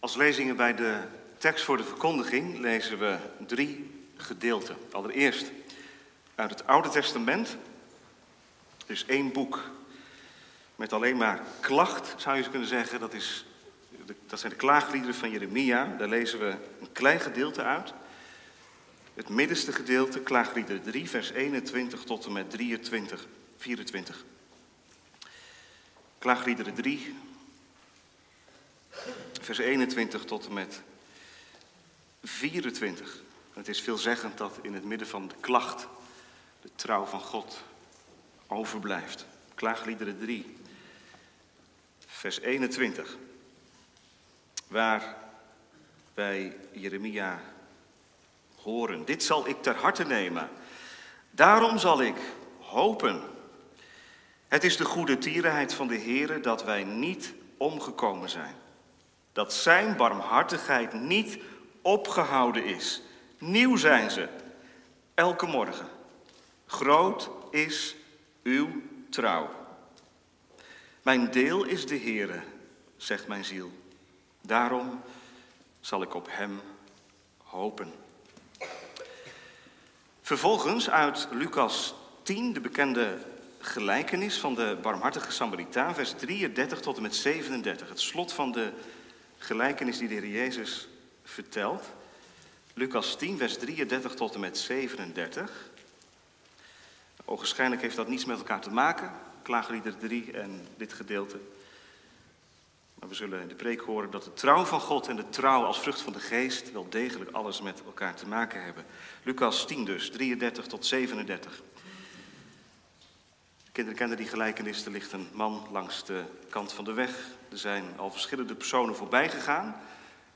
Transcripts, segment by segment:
Als lezingen bij de tekst voor de verkondiging lezen we drie gedeelten. Allereerst uit het Oude Testament, dus één boek met alleen maar klacht, zou je kunnen zeggen. Dat, is, dat zijn de klaagliederen van Jeremia. Daar lezen we een klein gedeelte uit. Het middenste gedeelte, klaagliederen 3, vers 21 tot en met 23, 24. Klaagliederen 3, vers 21 tot en met 24. Het is veelzeggend dat in het midden van de klacht de trouw van God overblijft. Klaagliederen 3, vers 21. Waar wij Jeremia horen. Dit zal ik ter harte nemen. Daarom zal ik hopen. Het is de goede tierenheid van de Heere dat wij niet omgekomen zijn. Dat zijn barmhartigheid niet opgehouden is. Nieuw zijn ze, elke morgen. Groot is uw trouw. Mijn deel is de Heere, zegt mijn ziel. Daarom zal ik op Hem hopen. Vervolgens uit Lucas 10, de bekende gelijkenis van de barmhartige Samaritaan, vers 33 tot en met 37. Het slot van de gelijkenis die de Heer Jezus vertelt. Lucas 10, vers 33 tot en met 37. Ogenschijnlijk heeft dat niets met elkaar te maken, klaaglieder 3 en dit gedeelte. Maar we zullen in de preek horen dat de trouw van God en de trouw als vrucht van de geest wel degelijk alles met elkaar te maken hebben. Lucas 10 dus, 33 tot 37. De kinderen kennen die gelijkenis. Er ligt een man langs de kant van de weg. Er zijn al verschillende personen voorbij gegaan.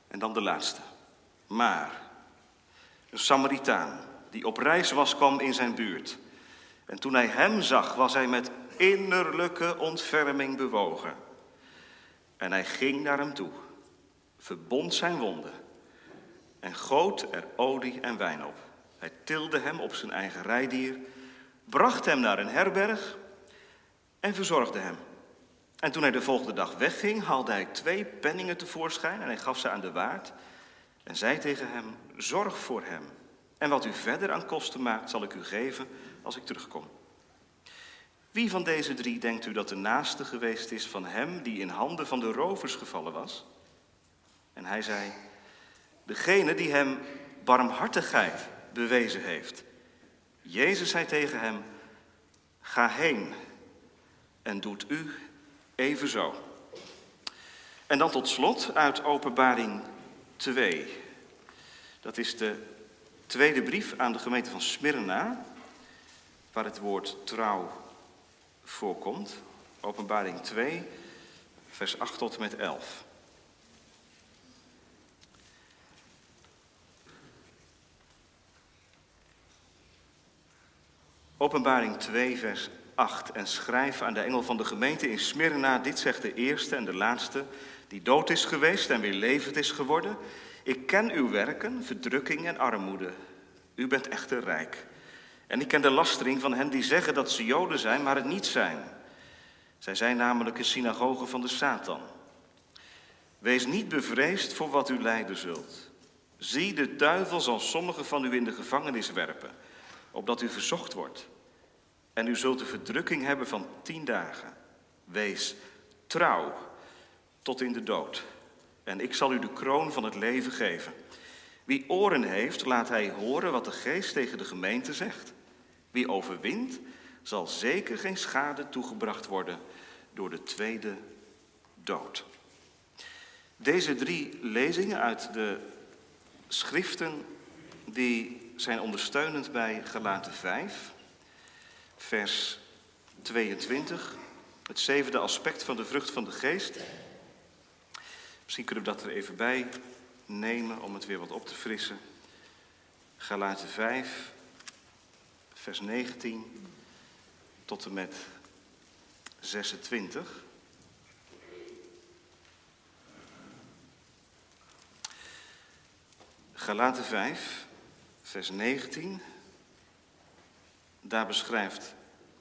En dan de laatste. Maar een Samaritaan die op reis was, kwam in zijn buurt. En toen hij hem zag, was hij met innerlijke ontferming bewogen. En hij ging naar hem toe, verbond zijn wonden en goot er olie en wijn op. Hij tilde hem op zijn eigen rijdier, bracht hem naar een herberg en verzorgde hem. En toen hij de volgende dag wegging, haalde hij twee penningen tevoorschijn en hij gaf ze aan de waard en zei tegen hem, zorg voor hem. En wat u verder aan kosten maakt, zal ik u geven als ik terugkom. Wie van deze drie denkt u dat de naaste geweest is van hem die in handen van de rovers gevallen was? En hij zei, degene die hem barmhartigheid bewezen heeft. Jezus zei tegen hem, ga heen en doet u evenzo. En dan tot slot uit Openbaring 2. Dat is de tweede brief aan de gemeente van Smyrna, waar het woord trouw voorkomt. Openbaring 2, vers 8 tot en met 11. Openbaring 2, vers 8. En schrijf aan de engel van de gemeente in Smyrna, dit zegt de eerste en de laatste, die dood is geweest en weer levend is geworden. Ik ken uw werken, verdrukking en armoede. U bent echter rijk. En ik ken de lastering van hen die zeggen dat ze Joden zijn, maar het niet zijn. Zij zijn namelijk een synagoge van de Satan. Wees niet bevreesd voor wat u lijden zult. Zie, de duivel zal sommigen van u in de gevangenis werpen, opdat u verzocht wordt. En u zult de verdrukking hebben van tien dagen. Wees trouw tot in de dood. En ik zal u de kroon van het leven geven. Wie oren heeft, laat hij horen wat de geest tegen de gemeente zegt. Wie overwint, zal zeker geen schade toegebracht worden door de tweede dood. Deze drie lezingen uit de schriften die zijn ondersteunend bij Galaten 5, vers 22, het zevende aspect van de vrucht van de geest. Misschien kunnen we dat er even bij nemen om het weer wat op te frissen. Galaten 5, vers 19 tot en met 26. Galaten 5, vers 19. Daar beschrijft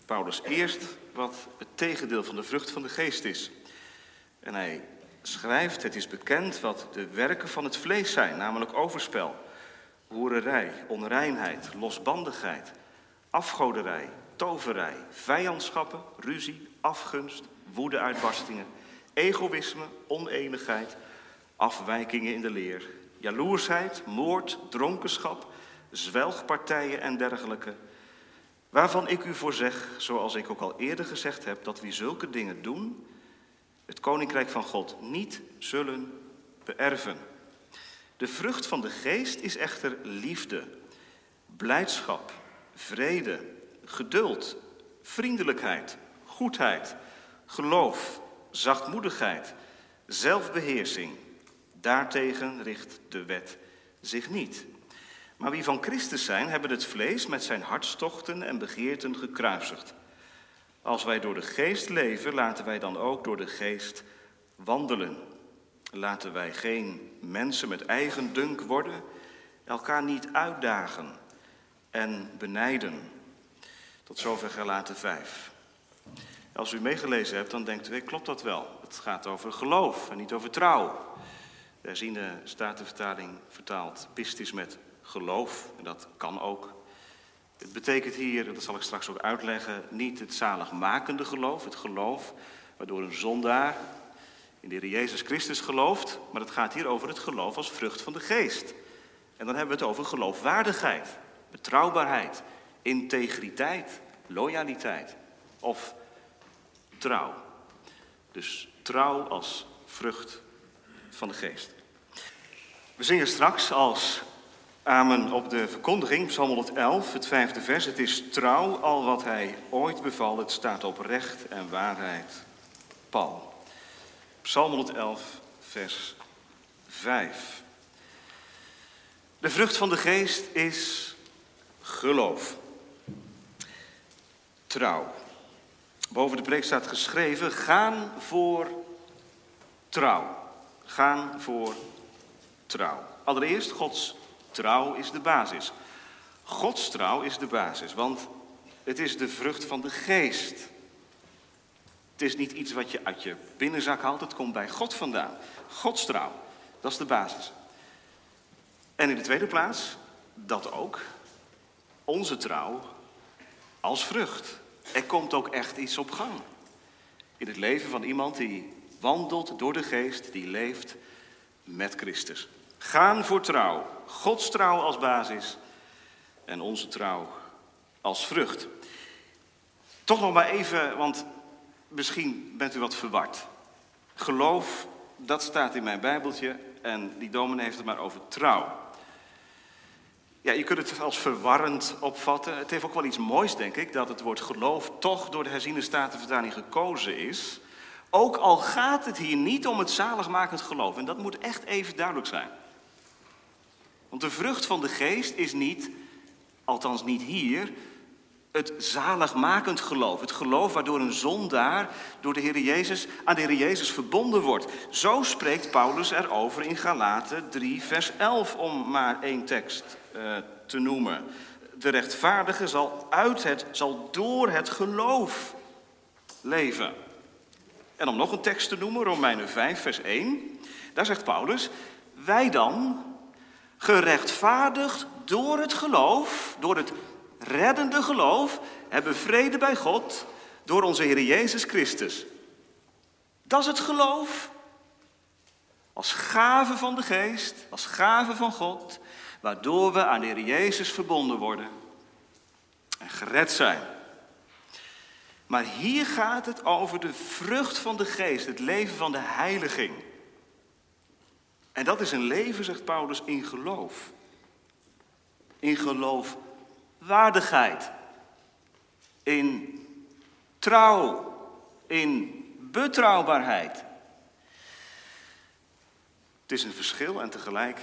Paulus eerst wat het tegendeel van de vrucht van de geest is. En hij schrijft: Het is bekend wat de werken van het vlees zijn, namelijk overspel, hoererij, onreinheid, losbandigheid, afgoderij, toverij, vijandschappen, ruzie, afgunst, woedeuitbarstingen, egoïsme, oneenigheid, afwijkingen in de leer, jaloersheid, moord, dronkenschap, zwelgpartijen en dergelijke. Waarvan ik u voor zeg, zoals ik ook al eerder gezegd heb, dat wie zulke dingen doen, het koninkrijk van God niet zullen beërven. De vrucht van de geest is echter liefde, blijdschap, vrede, geduld, vriendelijkheid, goedheid, geloof, zachtmoedigheid, zelfbeheersing. Daartegen richt de wet zich niet. Maar wie van Christus zijn, hebben het vlees met zijn hartstochten en begeerten gekruisigd. Als wij door de geest leven, laten wij dan ook door de geest wandelen. Laten wij geen mensen met eigen dunk worden, elkaar niet uitdagen en benijden. Tot zover Galaten 5. Als u meegelezen hebt, dan denkt u, klopt dat wel? Het gaat over geloof en niet over trouw. De herziende statenvertaling vertaalt pistis met geloof, en dat kan ook. Het betekent hier, dat zal ik straks ook uitleggen, niet het zaligmakende geloof, het geloof waardoor een zondaar in de Heer Jezus Christus gelooft, maar het gaat hier over het geloof als vrucht van de geest. En dan hebben we het over geloofwaardigheid, betrouwbaarheid, integriteit, loyaliteit of trouw. Dus trouw als vrucht van de geest. We zingen straks als amen op de verkondiging, Psalm 111, het vijfde vers. Het is trouw al wat hij ooit beval, het staat op recht en waarheid. Paul. Psalm 111, vers 5. De vrucht van de geest is geloof. Trouw. Boven de preek staat geschreven: gaan voor trouw. Gaan voor trouw. Allereerst, Gods trouw is de basis. Gods trouw is de basis, want het is de vrucht van de geest. Het is niet iets wat je uit je binnenzak haalt, het komt bij God vandaan. Gods trouw, dat is de basis. En in de tweede plaats, dat ook, onze trouw als vrucht. Er komt ook echt iets op gang. In het leven van iemand die wandelt door de geest, die leeft met Christus. Gaan voor trouw. Gods trouw als basis en onze trouw als vrucht. Toch nog maar even, want misschien bent u wat verward. Geloof, dat staat in mijn Bijbeltje en die dominee heeft het maar over trouw. Ja, je kunt het als verwarrend opvatten. Het heeft ook wel iets moois, denk ik, dat het woord geloof toch door de herziene statenvertaling gekozen is. Ook al gaat het hier niet om het zaligmakend geloof. En dat moet echt even duidelijk zijn. Want de vrucht van de geest is niet, althans niet hier, het zaligmakend geloof. Het geloof waardoor een zondaar door de Heer Jezus aan de Heer Jezus verbonden wordt. Zo spreekt Paulus erover in Galaten 3, vers 11, om maar één tekst uh, te noemen. De rechtvaardige zal, uit het, zal door het geloof leven. En om nog een tekst te noemen, Romeinen 5, vers 1. Daar zegt Paulus, wij dan, gerechtvaardigd door het geloof, door het reddende geloof, hebben vrede bij God door onze Heer Jezus Christus. Dat is het geloof. Als gave van de geest, als gave van God, waardoor we aan de Heer Jezus verbonden worden en gered zijn. Maar hier gaat het over de vrucht van de geest, het leven van de heiliging. En dat is een leven, zegt Paulus, in geloof. In geloofwaardigheid. In trouw. In betrouwbaarheid. Het is een verschil en tegelijk,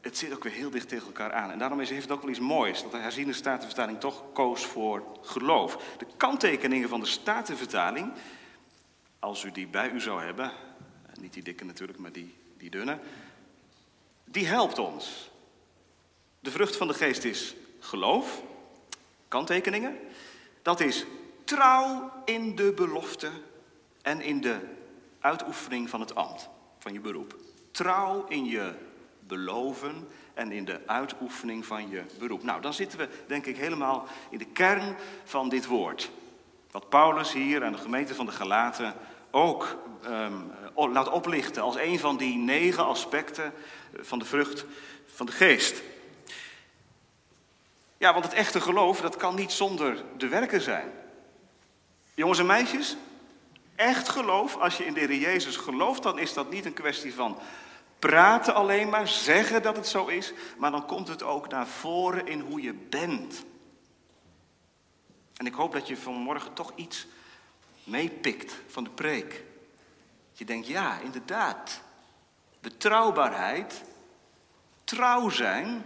het zit ook weer heel dicht tegen elkaar aan. En daarom heeft het ook wel iets moois dat de herziene statenvertaling toch koos voor geloof. De kanttekeningen van de statenvertaling, als u die bij u zou hebben, niet die dikke natuurlijk, maar die, die dunne, die helpt ons. De vrucht van de geest is geloof, kanttekeningen. Dat is trouw in de belofte en in de uitoefening van het ambt. van je beroep. Trouw in je beloven en in de uitoefening van je beroep. Nou, dan zitten we denk ik helemaal in de kern van dit woord. Wat Paulus hier aan de gemeente van de Galaten ook um, laat oplichten als een van die negen aspecten van de vrucht van de geest. Ja, want het echte geloof, dat kan niet zonder de werken zijn. Jongens en meisjes, echt geloof, als je in de Heer Jezus gelooft, dan is dat niet een kwestie van praten alleen maar, zeggen dat het zo is, maar dan komt het ook naar voren in hoe je bent. En ik hoop dat je vanmorgen toch iets meepikt van de preek. Je denkt, ja, inderdaad, betrouwbaarheid, trouw zijn,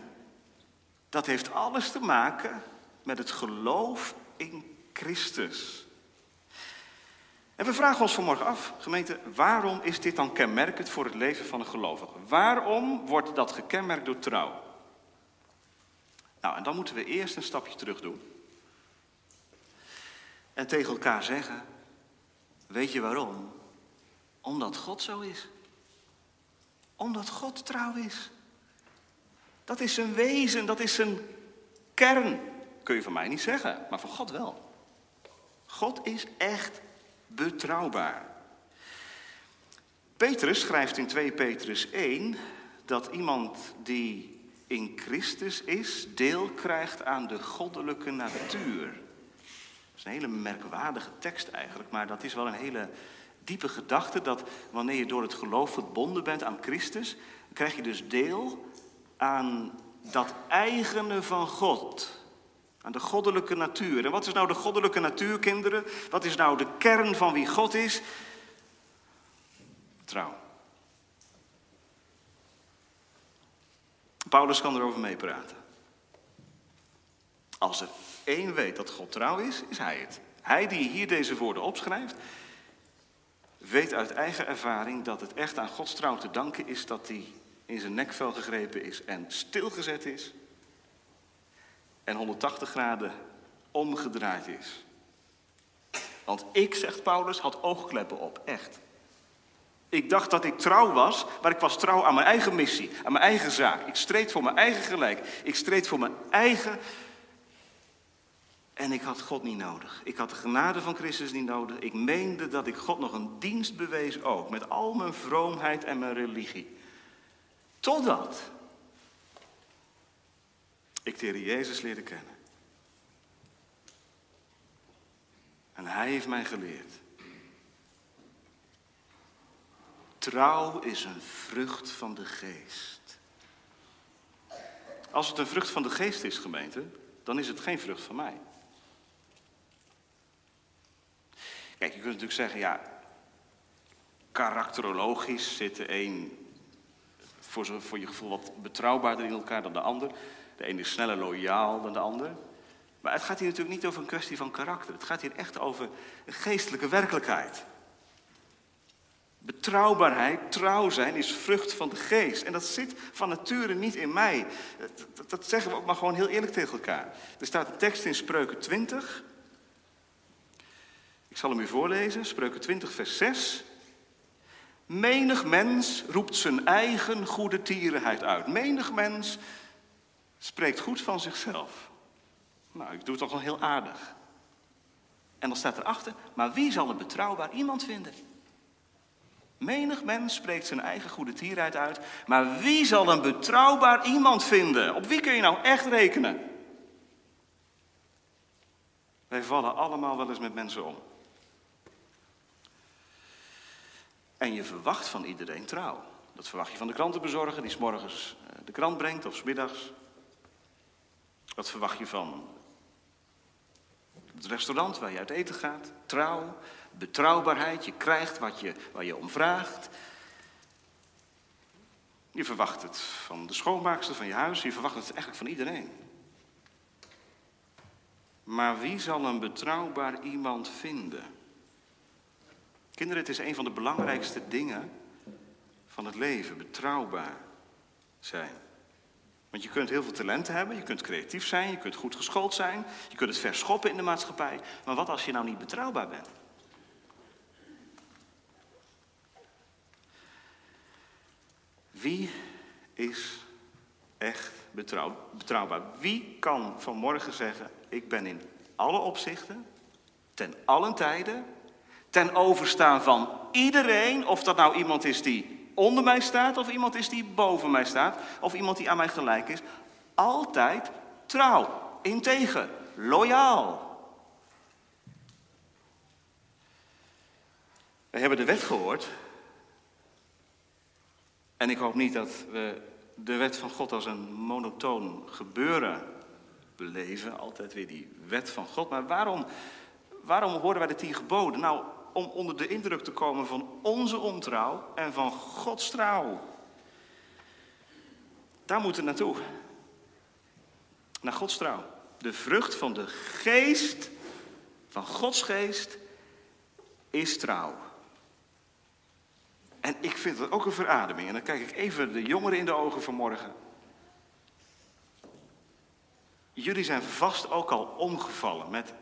dat heeft alles te maken met het geloof in Christus. En we vragen ons vanmorgen af, gemeente, waarom is dit dan kenmerkend voor het leven van een gelovige? Waarom wordt dat gekenmerkt door trouw? Nou, en dan moeten we eerst een stapje terug doen. En tegen elkaar zeggen, weet je waarom? Omdat God zo is. Omdat God trouw is. Dat is zijn wezen, dat is zijn kern. Kun je van mij niet zeggen, maar van God wel. God is echt betrouwbaar. Petrus schrijft in 2 Petrus 1 dat iemand die in Christus is, deel krijgt aan de goddelijke natuur. Dat is een hele merkwaardige tekst eigenlijk, maar dat is wel een hele diepe gedachte dat wanneer je door het geloof verbonden bent aan Christus, krijg je dus deel aan dat eigene van God. Aan de goddelijke natuur. En wat is nou de goddelijke natuur, kinderen? Wat is nou de kern van wie God is? Trouw. Paulus kan erover meepraten. Als er één weet dat God trouw is, is hij het. Hij die hier deze woorden opschrijft, weet uit eigen ervaring dat het echt aan Gods trouw te danken is dat hij in zijn nekvel gegrepen is en stilgezet is en 180 graden omgedraaid is. Want ik, zegt Paulus, had oogkleppen op, echt. Ik dacht dat ik trouw was, maar ik was trouw aan mijn eigen missie, aan mijn eigen zaak. Ik streed voor mijn eigen gelijk. Ik streed voor mijn eigen. En ik had God niet nodig. Ik had de genade van Christus niet nodig. Ik meende dat ik God nog een dienst bewees ook, met al mijn vroomheid en mijn religie. Totdat ik de Jezus leerde kennen. En Hij heeft mij geleerd. Trouw is een vrucht van de geest. Als het een vrucht van de geest is, gemeente, dan is het geen vrucht van mij. Kijk, je kunt natuurlijk zeggen, ja, karakterologisch zit de een voor, voor je gevoel wat betrouwbaarder in elkaar dan de ander. De een is sneller loyaal dan de ander. Maar het gaat hier natuurlijk niet over een kwestie van karakter. Het gaat hier echt over een geestelijke werkelijkheid. Betrouwbaarheid, trouw zijn, is vrucht van de geest. En dat zit van nature niet in mij. Dat, dat, zeggen we ook maar gewoon heel eerlijk tegen elkaar. Er staat een tekst in Spreuken 20. Ik zal hem u voorlezen. Spreuken 20, vers 6. Menig mens roept zijn eigen goede tierenheid uit. Menig mens spreekt goed van zichzelf. Nou, ik doe het toch wel heel aardig. En dan staat erachter, maar wie zal een betrouwbaar iemand vinden? Menig mens spreekt zijn eigen goede tierheid uit, maar wie zal een betrouwbaar iemand vinden? Op wie kun je nou echt rekenen? Wij vallen allemaal wel eens met mensen om. En je verwacht van iedereen trouw. Dat verwacht je van de krantenbezorger die s morgens eh, de krant brengt of s middags. Dat verwacht je van het restaurant waar je uit eten gaat. Trouw, betrouwbaarheid. Je krijgt wat je, waar je om vraagt. Je verwacht het van de schoonmaakster van je huis. Je verwacht het eigenlijk van iedereen. Maar wie zal een betrouwbaar iemand vinden? Kinderen, het is een van de belangrijkste dingen van het leven. Betrouwbaar zijn. Want je kunt heel veel talenten hebben, je kunt creatief zijn, je kunt goed geschoold zijn, je kunt het verschoppen in de maatschappij. Maar wat als je nou niet betrouwbaar bent? Wie is echt betrouw, betrouwbaar? Wie kan vanmorgen zeggen, ik ben in alle opzichten, ten allen tijden, ten overstaan van iedereen, of dat nou iemand is die onder mij staat, of iemand is die boven mij staat, of iemand die aan mij gelijk is, altijd trouw, integer, loyaal. We hebben de wet gehoord. En ik hoop niet dat we de wet van God als een monotoon gebeuren beleven. Altijd weer die wet van God. Maar waarom, waarom horen wij de tien geboden? Nou, om onder de indruk te komen van onze ontrouw en van Gods trouw. Daar moeten we naartoe. Naar Gods trouw. De vrucht van de geest, van Gods geest, is trouw. En ik vind het ook een verademing. En dan kijk ik even de jongeren in de ogen vanmorgen. Jullie zijn vast ook al omgevallen met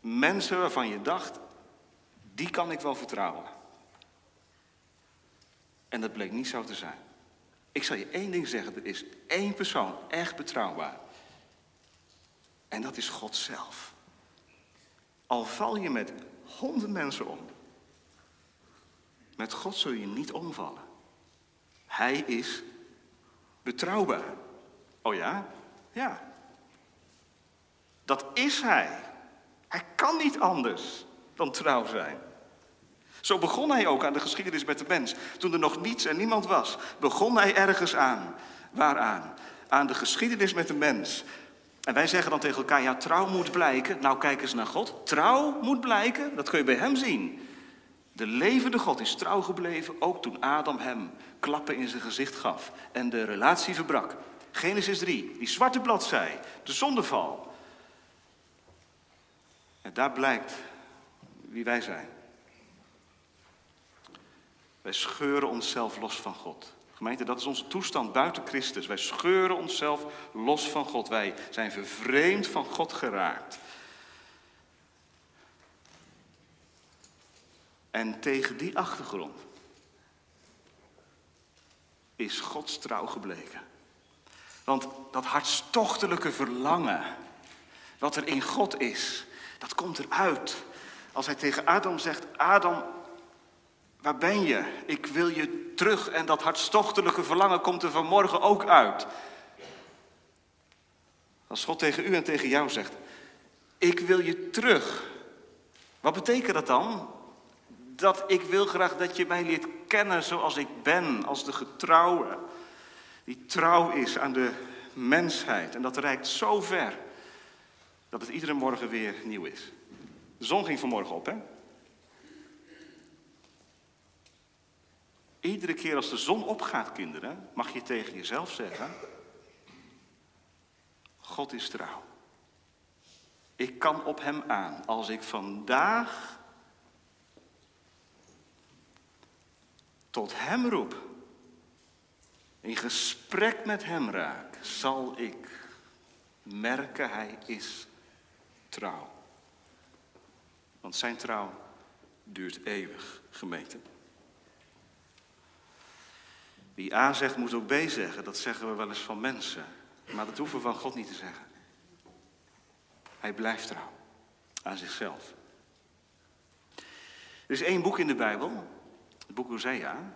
mensen waarvan je dacht, die kan ik wel vertrouwen. En dat bleek niet zo te zijn. Ik zal je één ding zeggen, er is één persoon echt betrouwbaar. En dat is God zelf. Al val je met honderd mensen om, met God zul je niet omvallen. Hij is betrouwbaar. Oh ja? Ja. Dat is hij. Hij kan niet anders dan trouw zijn. Zo begon hij ook aan de geschiedenis met de mens. Toen er nog niets en niemand was, begon hij ergens aan. Waaraan? Aan de geschiedenis met de mens. En wij zeggen dan tegen elkaar, ja, trouw moet blijken. Nou, kijk eens naar God. Trouw moet blijken, dat kun je bij hem zien. De levende God is trouw gebleven, ook toen Adam hem klappen in zijn gezicht gaf en de relatie verbrak. Genesis 3, die zwarte bladzij, de zondeval. En daar blijkt wie wij zijn. Wij scheuren onszelf los van God. Gemeente, dat is onze toestand buiten Christus. Wij scheuren onszelf los van God. Wij zijn vervreemd van God geraakt. En tegen die achtergrond is Gods trouw gebleken. Want dat hartstochtelijke verlangen, wat er in God is, dat komt eruit. Als hij tegen Adam zegt, Adam, waar ben je? Ik wil je terug. En dat hartstochtelijke verlangen komt er vanmorgen ook uit. Als God tegen u en tegen jou zegt, ik wil je terug. Wat betekent dat dan? dat ik wil graag dat je mij leert kennen zoals ik ben, als de getrouwe. Die trouw is aan de mensheid. En dat reikt zo ver dat het iedere morgen weer nieuw is. De zon ging vanmorgen op, hè? Iedere keer als de zon opgaat, kinderen, mag je tegen jezelf zeggen: God is trouw. Ik kan op Hem aan. Als ik vandaag tot Hem roep, in gesprek met Hem raak, zal ik merken Hij is trouw. Want Zijn trouw duurt eeuwig, gemeente. Wie A zegt, moet ook B zeggen. Dat zeggen we wel eens van mensen. Maar dat hoeven we van God niet te zeggen. Hij blijft trouw aan zichzelf. Er is één boek in de Bijbel het boek Hosea.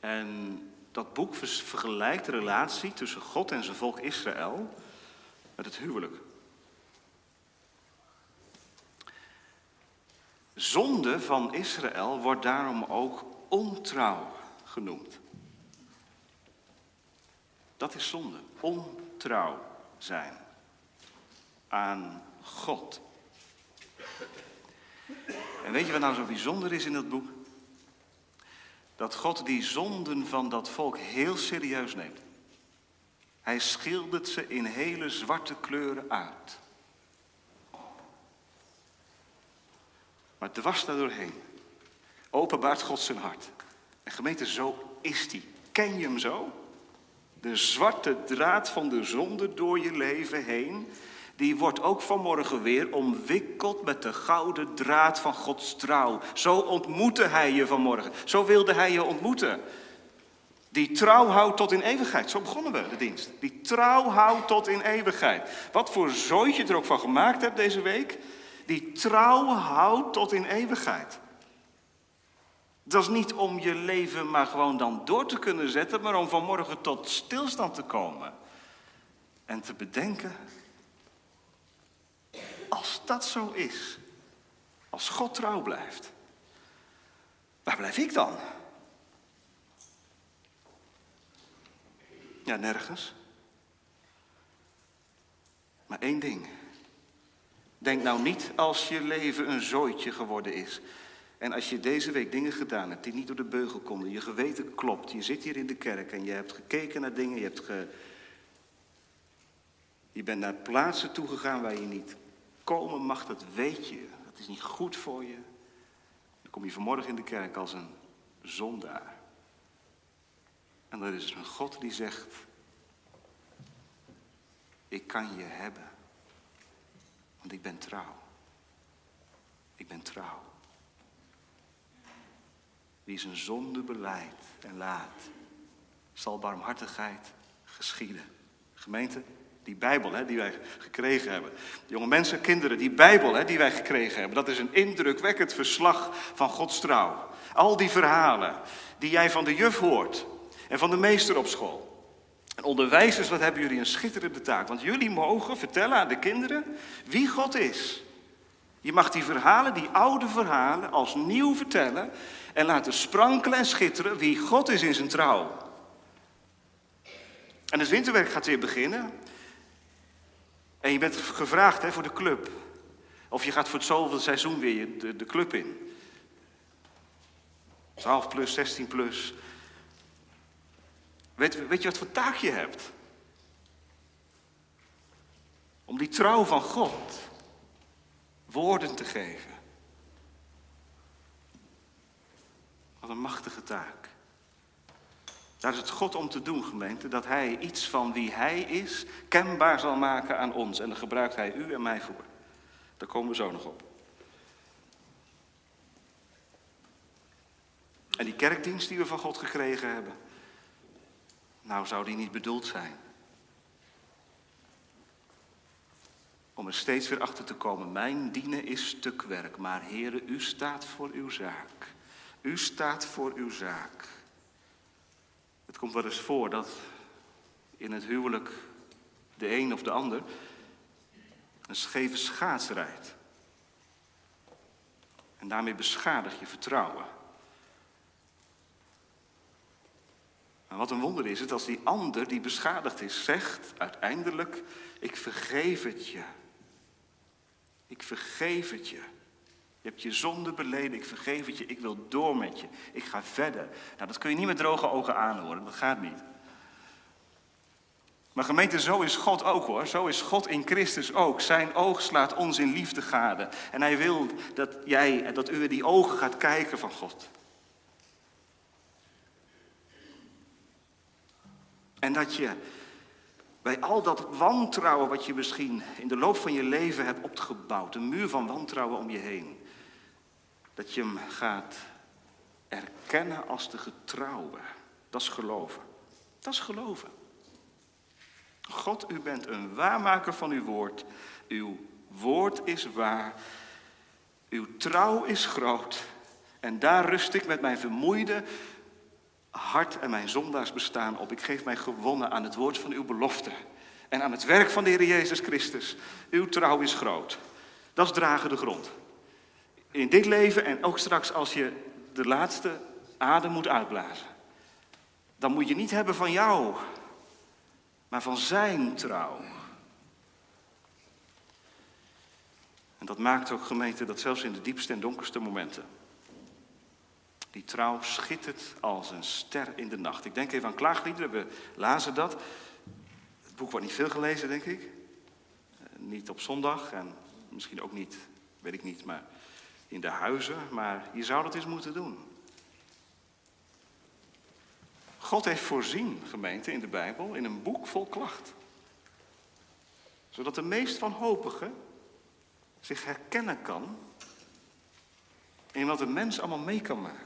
En dat boek vergelijkt de relatie tussen God en zijn volk Israël met het huwelijk. Zonde van Israël wordt daarom ook ontrouw genoemd. Dat is zonde. Ontrouw zijn aan God. En weet je wat nou zo bijzonder is in dat boek? dat God die zonden van dat volk heel serieus neemt. Hij schildert ze in hele zwarte kleuren uit. Maar dwars daardoorheen openbaart God zijn hart. En gemeente, zo is die. Ken je hem zo? De zwarte draad van de zonde door je leven heen die wordt ook vanmorgen weer omwikkeld met de gouden draad van Gods trouw. Zo ontmoette hij je vanmorgen. Zo wilde hij je ontmoeten. Die trouw houdt tot in eeuwigheid. Zo begonnen we de dienst. Die trouw houdt tot in eeuwigheid. Wat voor zooitje je er ook van gemaakt hebt deze week. Die trouw houdt tot in eeuwigheid. Dat is niet om je leven maar gewoon dan door te kunnen zetten, maar om vanmorgen tot stilstand te komen. En te bedenken, als dat zo is, als God trouw blijft, waar blijf ik dan? Ja, nergens. Maar één ding. Denk nou niet als je leven een zooitje geworden is. En als je deze week dingen gedaan hebt die niet door de beugel konden, je geweten klopt, je zit hier in de kerk en je hebt gekeken naar dingen, je, hebt je bent naar plaatsen toegegaan waar je niet komen mag, dat weet je. Dat is niet goed voor je. Dan kom je vanmorgen in de kerk als een zondaar. En er is een God die zegt, ik kan je hebben, want ik ben trouw. Ik ben trouw. Wie zijn zonde beleidt en laat, zal barmhartigheid geschieden. Gemeente, die Bijbel hè, die wij gekregen hebben. Jonge mensen, kinderen, die Bijbel hè, die wij gekregen hebben. Dat is een indrukwekkend verslag van Gods trouw. Al die verhalen die jij van de juf hoort en van de meester op school. En onderwijzers, wat hebben jullie een schitterende taak. Want jullie mogen vertellen aan de kinderen wie God is. Je mag die verhalen, die oude verhalen, als nieuw vertellen. En laten sprankelen en schitteren wie God is in zijn trouw. En het winterwerk gaat weer beginnen. En je bent gevraagd hè, voor de club. Of je gaat voor het zoveel seizoen weer de, de club in. 12 plus, 16 plus. Weet, weet je wat voor taak je hebt? Om die trouw van God woorden te geven. Wat een machtige taak. Daar is het God om te doen, gemeente, dat Hij iets van wie Hij is kenbaar zal maken aan ons. En daar gebruikt Hij u en mij voor. Daar komen we zo nog op. En die kerkdienst die we van God gekregen hebben, nou zou die niet bedoeld zijn om er steeds weer achter te komen, mijn dienen is stukwerk, maar Heere, u staat voor uw zaak. U staat voor uw zaak. Het komt wel eens voor dat in het huwelijk de een of de ander een scheve schaats rijdt. En daarmee beschadig je vertrouwen. Maar wat een wonder is het als die ander die beschadigd is zegt uiteindelijk, ik vergeef het je. Ik vergeef het je. Je hebt je zonde beleden, ik vergeef het je, ik wil door met je. Ik ga verder. Nou, dat kun je niet met droge ogen aanhoren, dat gaat niet. Maar gemeente, zo is God ook hoor. Zo is God in Christus ook. Zijn oog slaat ons in liefde gade. En hij wil dat jij, dat u die ogen gaat kijken van God. En dat je bij al dat wantrouwen wat je misschien in de loop van je leven hebt opgebouwd, een muur van wantrouwen om je heen, dat je hem gaat erkennen als de getrouwe. Dat is geloven. Dat is geloven. God, u bent een waarmaker van uw woord. Uw woord is waar. Uw trouw is groot. En daar rust ik met mijn vermoeide hart en mijn zondaars bestaan op. Ik geef mij gewonnen aan het woord van uw belofte. En aan het werk van de Heer Jezus Christus. Uw trouw is groot. Dat is dragen de grond. In dit leven en ook straks als je de laatste adem moet uitblazen. Dan moet je niet hebben van jou, maar van zijn trouw. En dat maakt ook gemeente dat zelfs in de diepste en donkerste momenten die trouw schittert als een ster in de nacht. Ik denk even aan klaagliederen, we lazen dat. Het boek wordt niet veel gelezen, denk ik. Eh, niet op zondag en misschien ook niet, weet ik niet, maar in de huizen. Maar je zou dat eens moeten doen. God heeft voorzien, gemeente, in de Bijbel, in een boek vol klacht. Zodat de meest wanhopige zich herkennen kan in wat een mens allemaal mee kan maken.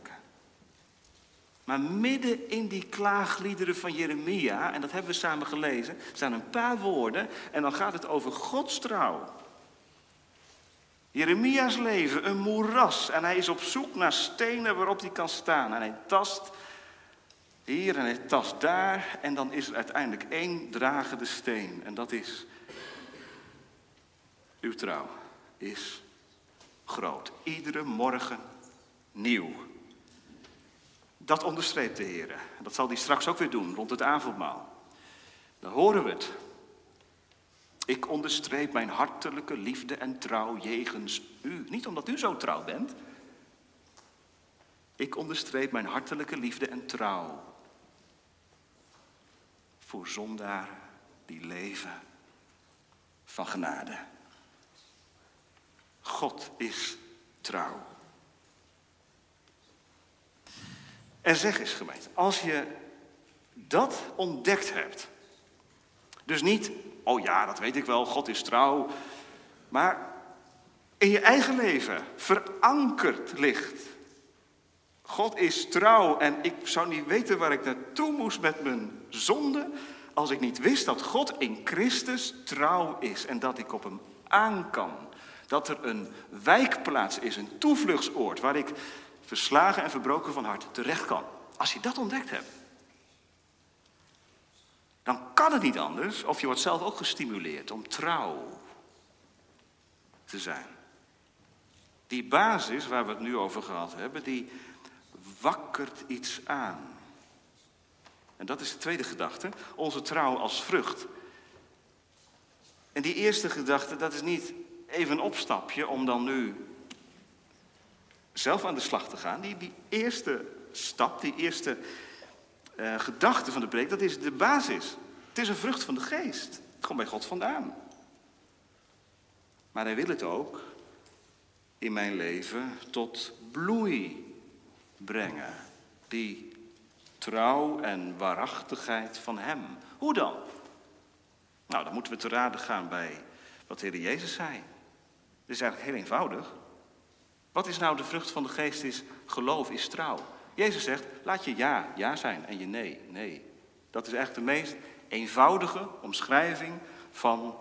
Maar midden in die klaagliederen van Jeremia, en dat hebben we samen gelezen, staan een paar woorden en dan gaat het over Gods trouw. Jeremia's leven, een moeras. En hij is op zoek naar stenen waarop hij kan staan. En hij tast hier en hij tast daar. En dan is er uiteindelijk één dragende steen. En dat is, uw trouw is groot. Iedere morgen nieuw. Dat onderstreept de Heer. Dat zal hij straks ook weer doen rond het avondmaal. Dan horen we het. Ik onderstreep mijn hartelijke liefde en trouw jegens u. Niet omdat u zo trouw bent. Ik onderstreep mijn hartelijke liefde en trouw. Voor zondaren die leven van genade. God is trouw. En zeg eens gemeente, als je dat ontdekt hebt. Dus niet oh ja, dat weet ik wel, God is trouw. Maar in je eigen leven verankerd ligt. God is trouw en ik zou niet weten waar ik naartoe moest met mijn zonde als ik niet wist dat God in Christus trouw is en dat ik op hem aan kan. Dat er een wijkplaats is, een toevluchtsoord waar ik verslagen en verbroken van hart terecht kan. Als je dat ontdekt hebt, dan kan het niet anders, of je wordt zelf ook gestimuleerd om trouw te zijn. Die basis waar we het nu over gehad hebben, die wakkert iets aan. En dat is de tweede gedachte, onze trouw als vrucht. En die eerste gedachte, dat is niet even een opstapje om dan nu zelf aan de slag te gaan. Die, die eerste stap, die eerste uh, gedachte van de preek, dat is de basis. Het is een vrucht van de geest. Het komt bij God vandaan. Maar hij wil het ook in mijn leven tot bloei brengen. Die trouw en waarachtigheid van hem. Hoe dan? Nou, dan moeten we te raden gaan bij wat de Heer Jezus zei. Het is eigenlijk heel eenvoudig. Wat is nou de vrucht van de geest? Is geloof, is trouw. Jezus zegt, laat je ja, ja zijn en je nee, nee. Dat is echt de meest eenvoudige omschrijving van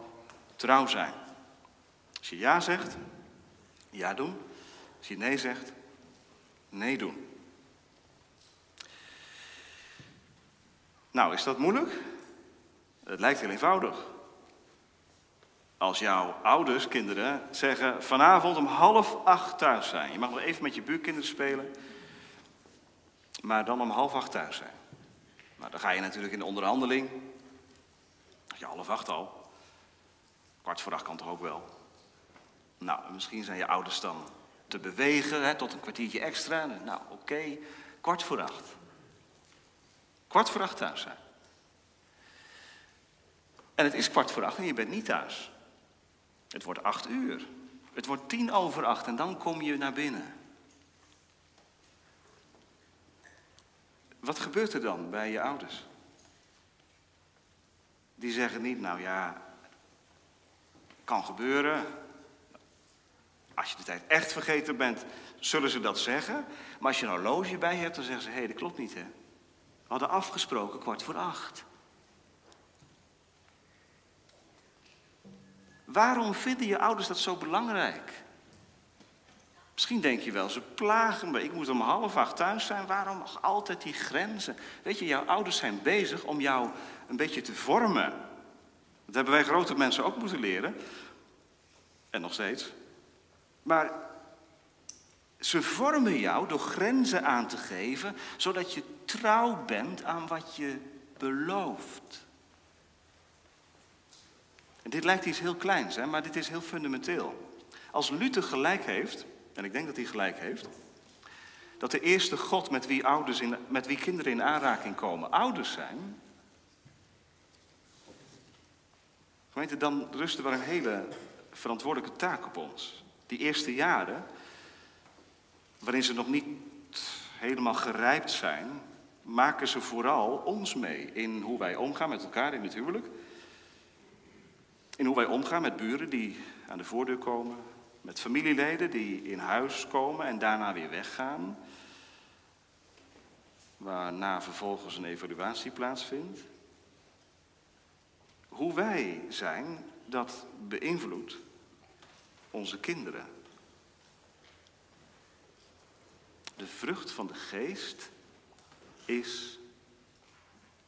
trouw zijn. Als je ja zegt, ja doen. Als je nee zegt, nee doen. Nou, is dat moeilijk? Het lijkt heel eenvoudig. Als jouw ouders, kinderen, zeggen vanavond om half acht thuis zijn. Je mag nog even met je buurkinderen spelen, maar dan om half acht thuis zijn. Nou, dan ga je natuurlijk in de onderhandeling. Ja, half acht al. Kwart voor acht kan toch ook wel. Nou, misschien zijn je ouders dan te bewegen hè, tot een kwartiertje extra. Nou, oké, kwart voor acht. Kwart voor acht thuis zijn. En het is kwart voor acht en je bent niet thuis. Het wordt acht uur. Het wordt tien over acht en dan kom je naar binnen. Wat gebeurt er dan bij je ouders? Die zeggen niet, nou ja, kan gebeuren. Als je de tijd echt vergeten bent, zullen ze dat zeggen. Maar als je een horloge bij hebt, dan zeggen ze, hé, dat klopt niet, hè. We hadden afgesproken kwart voor acht. Waarom vinden je ouders dat zo belangrijk? Misschien denk je wel, ze plagen me. Ik moet om half acht thuis zijn. Waarom nog altijd die grenzen? Weet je, jouw ouders zijn bezig om jou een beetje te vormen. Dat hebben wij grote mensen ook moeten leren. En nog steeds. Maar ze vormen jou door grenzen aan te geven, zodat je trouw bent aan wat je belooft. Dit lijkt iets heel kleins, hè, maar dit is heel fundamenteel. Als Luther gelijk heeft, en ik denk dat hij gelijk heeft, dat de eerste God met wie, ouders in, met wie kinderen in aanraking komen ouders zijn, gemeente, dan rust er wel een hele verantwoordelijke taak op ons. Die eerste jaren, waarin ze nog niet helemaal gerijpt zijn, maken ze vooral ons mee in hoe wij omgaan met elkaar in het huwelijk. In hoe wij omgaan met buren die aan de voordeur komen, met familieleden die in huis komen en daarna weer weggaan. waarna vervolgens een evaluatie plaatsvindt. Hoe wij zijn, dat beïnvloedt onze kinderen. De vrucht van de geest is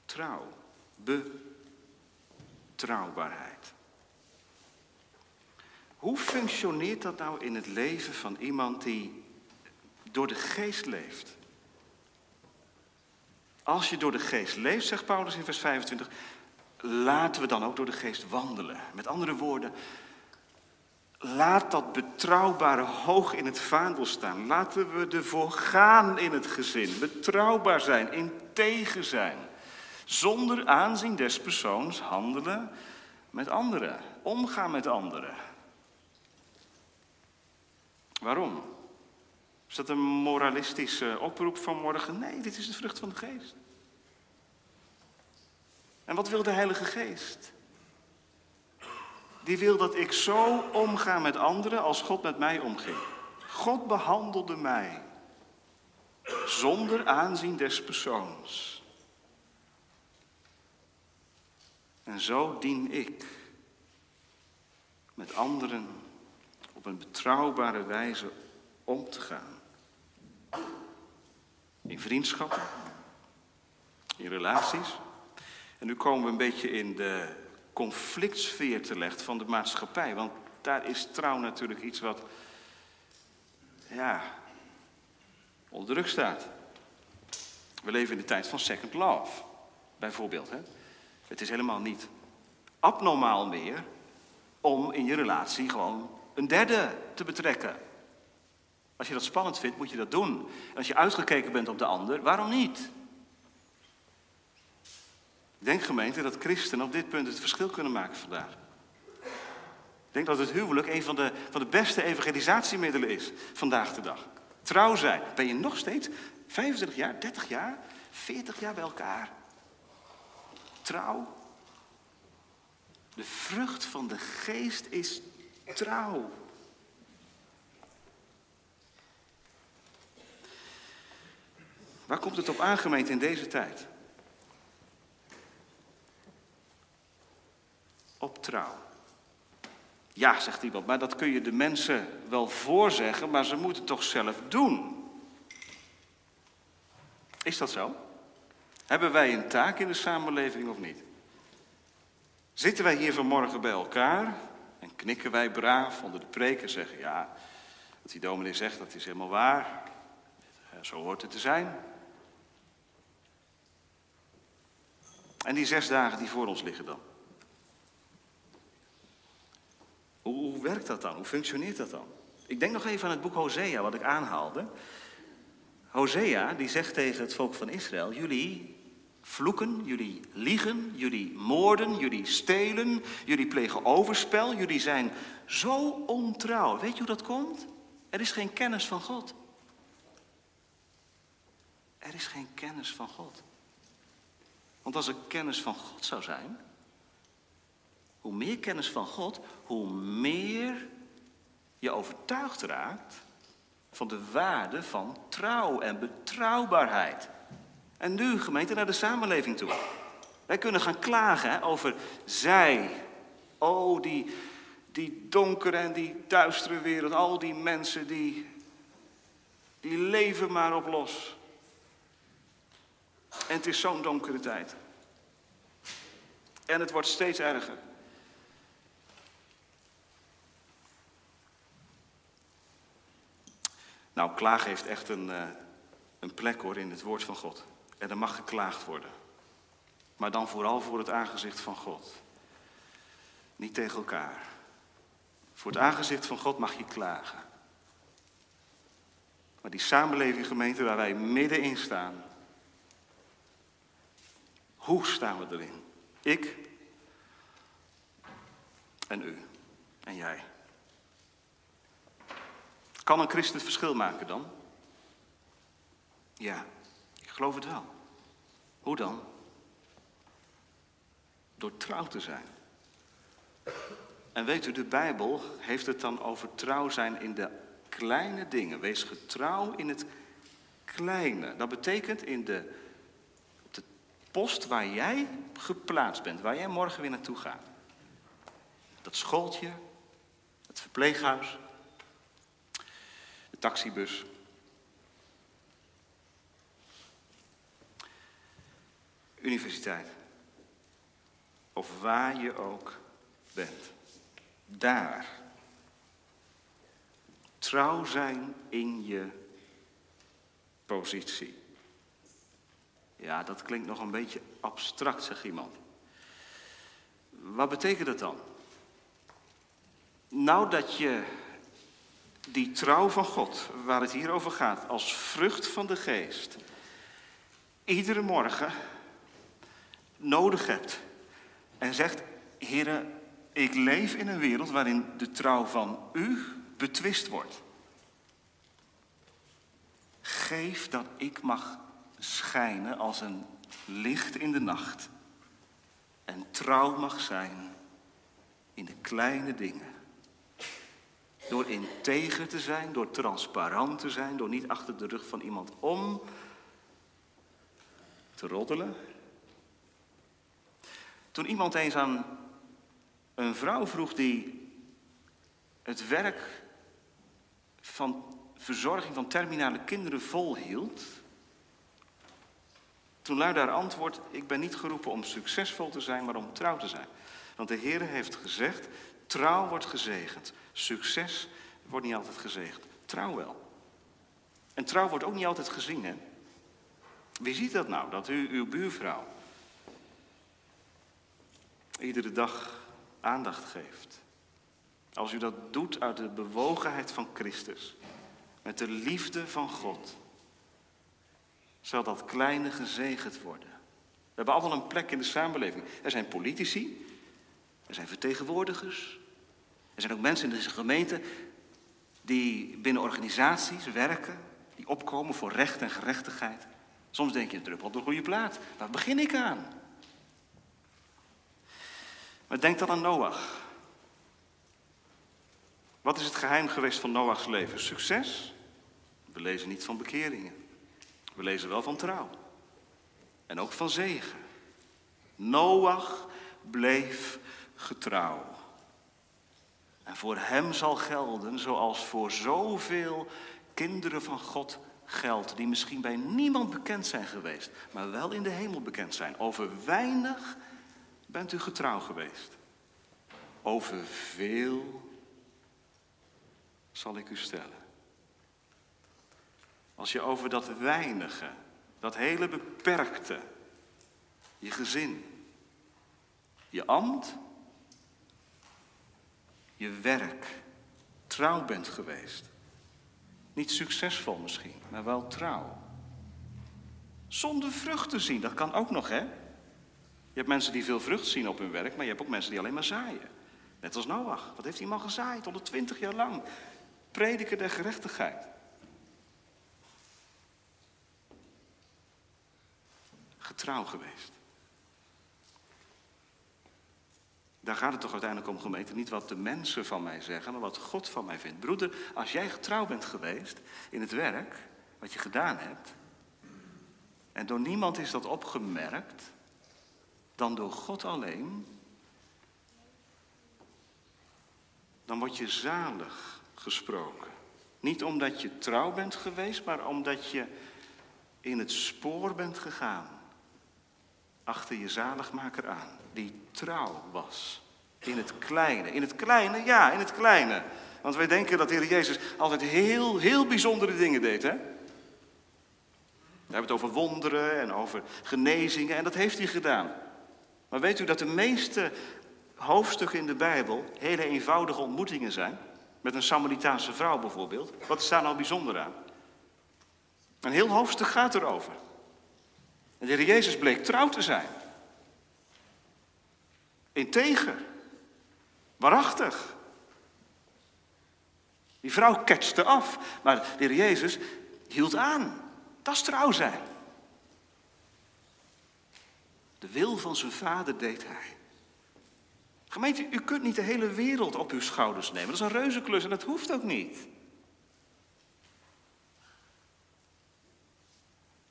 trouw, betrouwbaarheid. Hoe functioneert dat nou in het leven van iemand die door de geest leeft? Als je door de geest leeft, zegt Paulus in vers 25, laten we dan ook door de geest wandelen. Met andere woorden, laat dat betrouwbare hoog in het vaandel staan. Laten we ervoor gaan in het gezin. Betrouwbaar zijn, integer zijn. Zonder aanzien des persoons handelen met anderen. Omgaan met anderen. Waarom? Is dat een moralistische oproep van morgen? Nee, dit is de vrucht van de geest. En wat wil de Heilige Geest? Die wil dat ik zo omga met anderen als God met mij omging. God behandelde mij zonder aanzien des persoons. En zo dien ik met anderen op een betrouwbare wijze om te gaan. In vriendschappen, in relaties. En nu komen we een beetje in de conflictsfeer terecht van de maatschappij. Want daar is trouw natuurlijk iets wat, ja, onder druk staat. We leven in de tijd van second love, bijvoorbeeld. Hè? Het is helemaal niet abnormaal meer om in je relatie gewoon een derde te betrekken. Als je dat spannend vindt, moet je dat doen. En als je uitgekeken bent op de ander, waarom niet? Ik denk gemeente dat christenen op dit punt het verschil kunnen maken vandaag. Ik denk dat het huwelijk een van de, van de beste evangelisatiemiddelen is vandaag de dag. Trouw zijn. Ben je nog steeds 25 jaar, 30 jaar, 40 jaar bij elkaar? Trouw. De vrucht van de geest is trouw. Waar komt het op aan, in deze tijd? Op trouw. Ja, zegt iemand, maar dat kun je de mensen wel voorzeggen, maar ze moeten toch zelf doen. Is dat zo? Hebben wij een taak in de samenleving of niet? Zitten wij hier vanmorgen bij elkaar en knikken wij braaf onder de preek en zeggen: Ja, wat die dominee zegt, dat is helemaal waar. Zo hoort het te zijn. En die zes dagen die voor ons liggen dan. Hoe, hoe werkt dat dan? Hoe functioneert dat dan? Ik denk nog even aan het boek Hosea, wat ik aanhaalde. Hosea, die zegt tegen het volk van Israël: Jullie vloeken, jullie liegen, jullie moorden, jullie stelen, jullie plegen overspel, jullie zijn zo ontrouw. Weet je hoe dat komt? Er is geen kennis van God. Er is geen kennis van God. Want als er kennis van God zou zijn, hoe meer kennis van God, hoe meer je overtuigd raakt van de waarde van trouw en betrouwbaarheid. En nu, gemeente, naar de samenleving toe. Wij kunnen gaan klagen over zij. Oh, die, die donkere en die duistere wereld. Al die mensen die, die leven maar op los. En het is zo'n donkere tijd. En het wordt steeds erger. Nou, klagen heeft echt een, uh, een plek hoor in het woord van God. En er mag geklaagd worden. Maar dan vooral voor het aangezicht van God. Niet tegen elkaar. Voor het aangezicht van God mag je klagen. Maar die samenleving gemeente waar wij middenin staan, hoe staan we erin? Ik en u en jij. Kan een christen het verschil maken dan? Ja, geloof het wel. Hoe dan? Door trouw te zijn. En weet u, de Bijbel heeft het dan over trouw zijn in de kleine dingen. Wees getrouw in het kleine. Dat betekent in de post waar jij geplaatst bent, waar jij morgen weer naartoe gaat. Dat schooltje, het verpleeghuis, de taxibus. Universiteit. Of waar je ook bent. Daar. Trouw zijn in je positie. Ja, dat klinkt nog een beetje abstract, zegt iemand. Wat betekent dat dan? Nou, dat je die trouw van God, waar het hier over gaat, als vrucht van de geest, iedere morgen nodig hebt. En zegt, heren, ik leef in een wereld waarin de trouw van u betwist wordt. Geef dat ik mag schijnen als een licht in de nacht. En trouw mag zijn in de kleine dingen. Door integer te zijn, door transparant te zijn, door niet achter de rug van iemand om te roddelen. Toen iemand eens aan een vrouw vroeg die het werk van verzorging van terminale kinderen volhield. Toen luidde haar antwoord, ik ben niet geroepen om succesvol te zijn, maar om trouw te zijn. Want de Heer heeft gezegd, trouw wordt gezegend. Succes wordt niet altijd gezegend. Trouw wel. En trouw wordt ook niet altijd gezien, hè? Wie ziet dat nou, dat u uw buurvrouw iedere dag aandacht geeft? Als u dat doet uit de bewogenheid van Christus, met de liefde van God, zal dat kleine gezegend worden. We hebben allemaal een plek in de samenleving. Er zijn politici, er zijn vertegenwoordigers, er zijn ook mensen in deze gemeente die binnen organisaties werken, die opkomen voor recht en gerechtigheid. Soms denk je, druppel op de goede plaat. Waar begin ik aan? Maar denk dan aan Noach. Wat is het geheim geweest van Noachs leven? Succes? We lezen niet van bekeringen. We lezen wel van trouw. En ook van zegen. Noach bleef getrouw. En voor hem zal gelden zoals voor zoveel kinderen van God geldt, die misschien bij niemand bekend zijn geweest, maar wel in de hemel bekend zijn. Over weinig bent u getrouw geweest. Over veel zal ik u stellen. Als je over dat weinige, dat hele beperkte, je gezin, je ambt, je werk, trouw bent geweest. Niet succesvol misschien, maar wel trouw. Zonder vrucht te zien, dat kan ook nog, hè? Je hebt mensen die veel vrucht zien op hun werk, maar je hebt ook mensen die alleen maar zaaien. Net als Noach. Wat heeft die man gezaaid? 120 jaar lang. Prediker der gerechtigheid. Getrouw geweest. Daar gaat het toch uiteindelijk om, gemeente. Niet wat de mensen van mij zeggen, maar wat God van mij vindt. Broeder, als jij getrouw bent geweest in het werk, wat je gedaan hebt, en door niemand is dat opgemerkt, dan door God alleen, dan word je zalig gesproken. Niet omdat je trouw bent geweest, maar omdat je in het spoor bent gegaan. Achter je zaligmaker aan, die trouw was. In het kleine. In het kleine, ja, in het kleine. Want wij denken dat de Heer Jezus altijd heel, heel bijzondere dingen deed, hè? We hebben het over wonderen en over genezingen en dat heeft hij gedaan. Maar weet u dat de meeste hoofdstukken in de Bijbel hele eenvoudige ontmoetingen zijn? Met een Samaritaanse vrouw bijvoorbeeld. Wat is daar nou bijzonder aan? Een heel hoofdstuk gaat erover. En de Heer Jezus bleek trouw te zijn. Integer. Waarachtig. Die vrouw ketste af. Maar de Heer Jezus hield aan. Dat is trouw zijn. De wil van zijn vader deed hij. Gemeente, u kunt niet de hele wereld op uw schouders nemen. Dat is een reuzenklus en dat hoeft ook niet.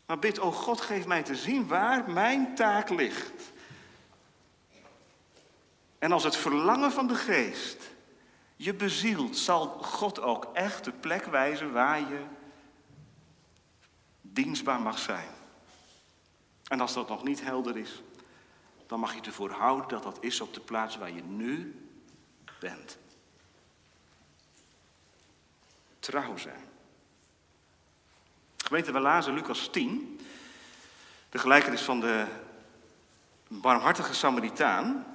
Maar bid, o God, geef mij te zien waar mijn taak ligt. En als het verlangen van de geest je bezielt, zal God ook echt de plek wijzen waar je dienstbaar mag zijn. En als dat nog niet helder is, dan mag je ervoor houden dat dat is op de plaats waar je nu bent. Trouw zijn. Gemeente, we lazen Lucas 10, de gelijkenis van de barmhartige Samaritaan.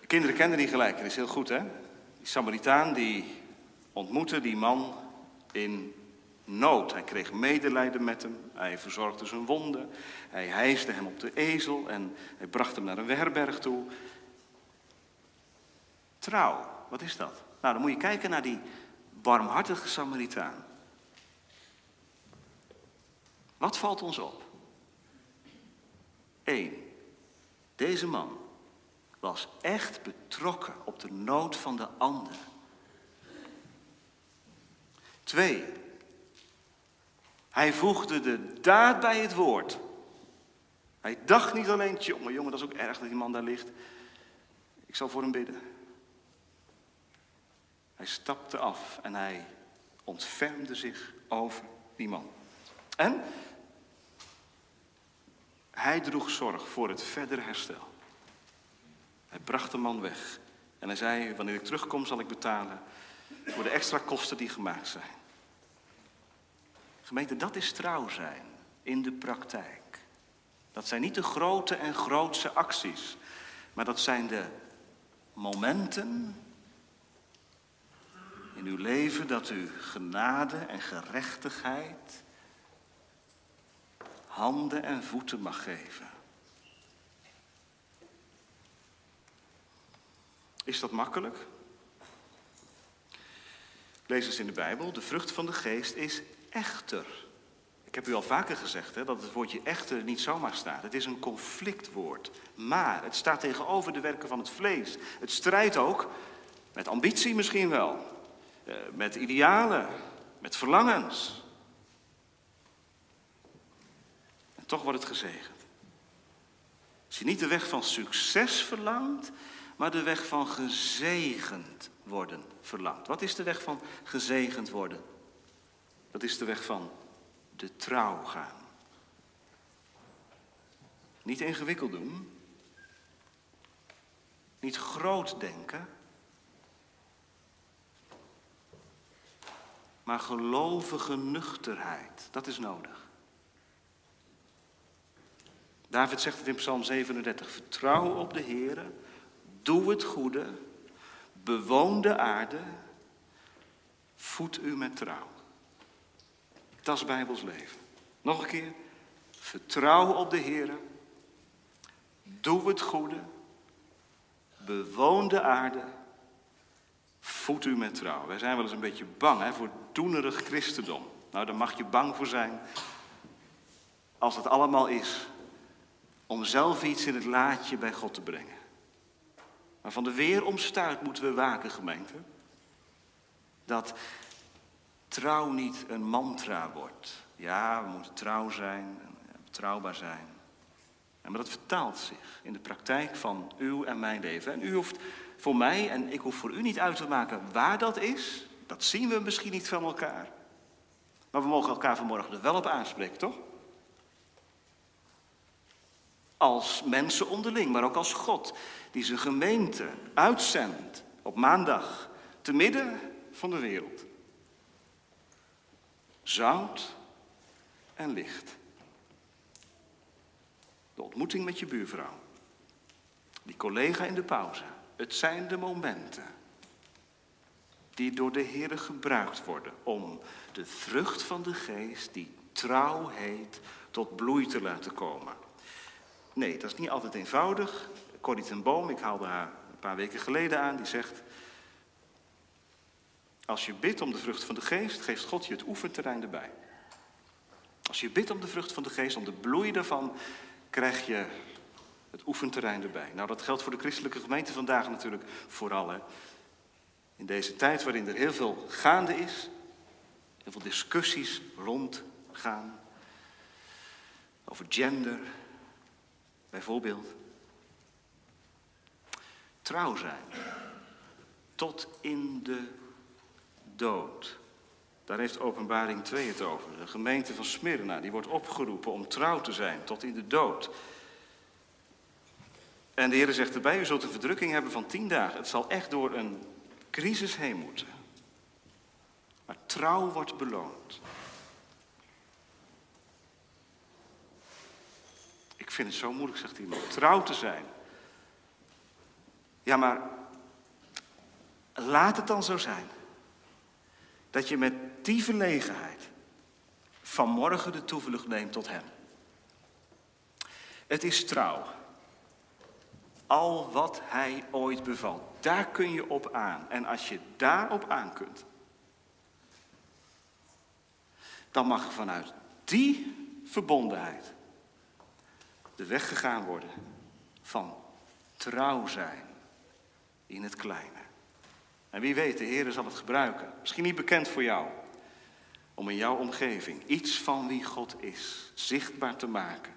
De kinderen kennen die gelijkenis heel goed, hè? Die Samaritaan die ontmoette die man in nood. Hij kreeg medelijden met hem, hij verzorgde zijn wonden, hij hijsde hem op de ezel en hij bracht hem naar een herberg toe. Trouw, wat is dat? Nou, dan moet je kijken naar die barmhartige Samaritaan. Wat valt ons op? Eén, deze man was echt betrokken op de nood van de ander. Twee, hij voegde de daad bij het woord. Hij dacht niet alleen, jongen, jongen, dat is ook erg dat die man daar ligt. Ik zal voor hem bidden. Hij stapte af en hij ontfermde zich over die man. En hij droeg zorg voor het verdere herstel. Hij bracht de man weg. En hij zei, wanneer ik terugkom zal ik betalen voor de extra kosten die gemaakt zijn. Gemeente, dat is trouw zijn in de praktijk. Dat zijn niet de grote en grootse acties, maar dat zijn de momenten in uw leven dat u genade en gerechtigheid handen en voeten mag geven. Is dat makkelijk? Lees eens in de Bijbel. De vrucht van de geest is echter. Ik heb u al vaker gezegd hè, dat het woordje echter niet zomaar staat. Het is een conflictwoord. Maar het staat tegenover de werken van het vlees. Het strijdt ook met ambitie misschien wel. Eh, met idealen, met verlangens. En toch wordt het gezegend. Als je niet de weg van succes verlangt, maar de weg van gezegend worden verlangt. Wat is de weg van gezegend worden? Dat is de weg van de trouw gaan. Niet ingewikkeld doen. Niet groot denken. Maar gelovige nuchterheid, dat is nodig. David zegt het in Psalm 37. Vertrouw op de Heer, doe het goede, bewoon de aarde, voed u met trouw. Dat is Bijbels leven. Nog een keer. Vertrouw op de Heer. Doe het goede. Bewoon de aarde. Voed u met trouw. Wij zijn wel eens een beetje bang hè, voor doenerig christendom. Nou, daar mag je bang voor zijn. Als het allemaal is om zelf iets in het laadje bij God te brengen. Maar van de weer omstuit moeten we waken, gemeente. Dat trouw niet een mantra wordt. Ja, we moeten trouw zijn, betrouwbaar zijn. Maar dat vertaalt zich in de praktijk van uw en mijn leven. En u hoeft voor mij en ik hoef voor u niet uit te maken waar dat is. Dat zien we misschien niet van elkaar. Maar we mogen elkaar vanmorgen er wel op aanspreken, toch? Als mensen onderling, maar ook als God, die zijn gemeente uitzendt op maandag, te midden van de wereld zout en licht. De ontmoeting met je buurvrouw. Die collega in de pauze. Het zijn de momenten die door de Heer gebruikt worden om de vrucht van de geest, die trouw heet, tot bloei te laten komen. Nee, dat is niet altijd eenvoudig. Corrie ten Boom, ik haalde haar een paar weken geleden aan, die zegt... Als je bidt om de vrucht van de geest, geeft God je het oefenterrein erbij. Als je bidt om de vrucht van de geest, om de bloei daarvan, krijg je het oefenterrein erbij. Nou, dat geldt voor de christelijke gemeente vandaag natuurlijk vooral. Hè. In deze tijd waarin er heel veel gaande is, heel veel discussies rond gaan. Over gender, bijvoorbeeld. Trouw zijn. Tot in de dood. Daar heeft Openbaring 2 het over. De gemeente van Smyrna, die wordt opgeroepen om trouw te zijn tot in de dood. En de Heer zegt erbij, u zult een verdrukking hebben van tien dagen. Het zal echt door een crisis heen moeten. Maar trouw wordt beloond. Ik vind het zo moeilijk, zegt iemand, trouw te zijn. Ja, maar laat het dan zo zijn. Dat je met die verlegenheid vanmorgen de toevlucht neemt tot Hem. Het is trouw. Al wat Hij ooit bevalt, daar kun je op aan. En als je daarop aan kunt, dan mag vanuit die verbondenheid de weg gegaan worden van trouw zijn in het kleine. En wie weet, de Heer zal het gebruiken. Misschien niet bekend voor jou. Om in jouw omgeving iets van wie God is zichtbaar te maken.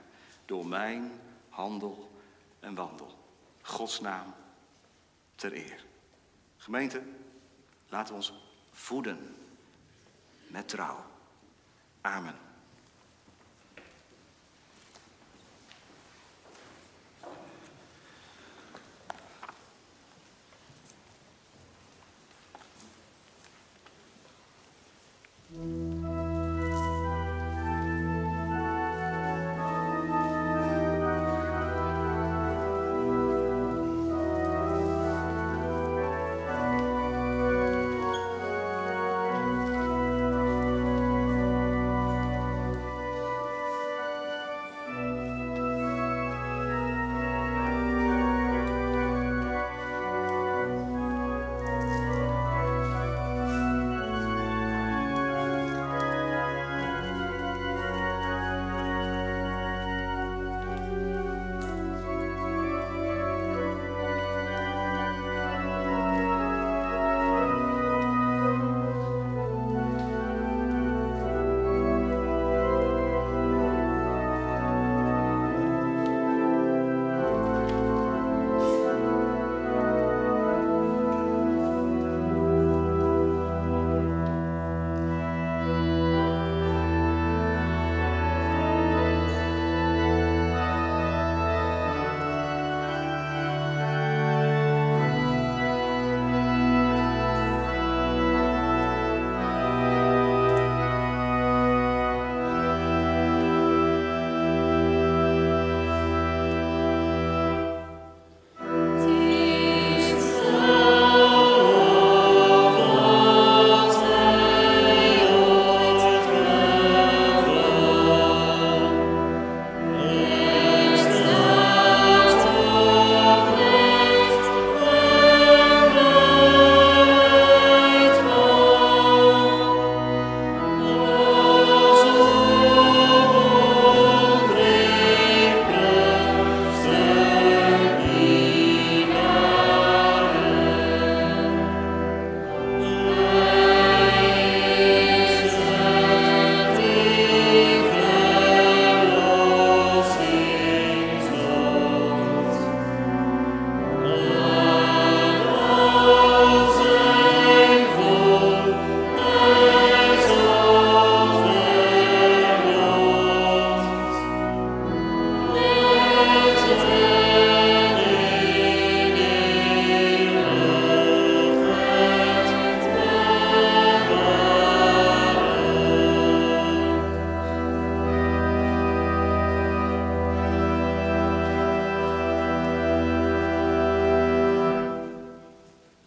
Door mijn handel en wandel. Gods naam ter eer. Gemeente, laten we ons voeden met trouw. Amen.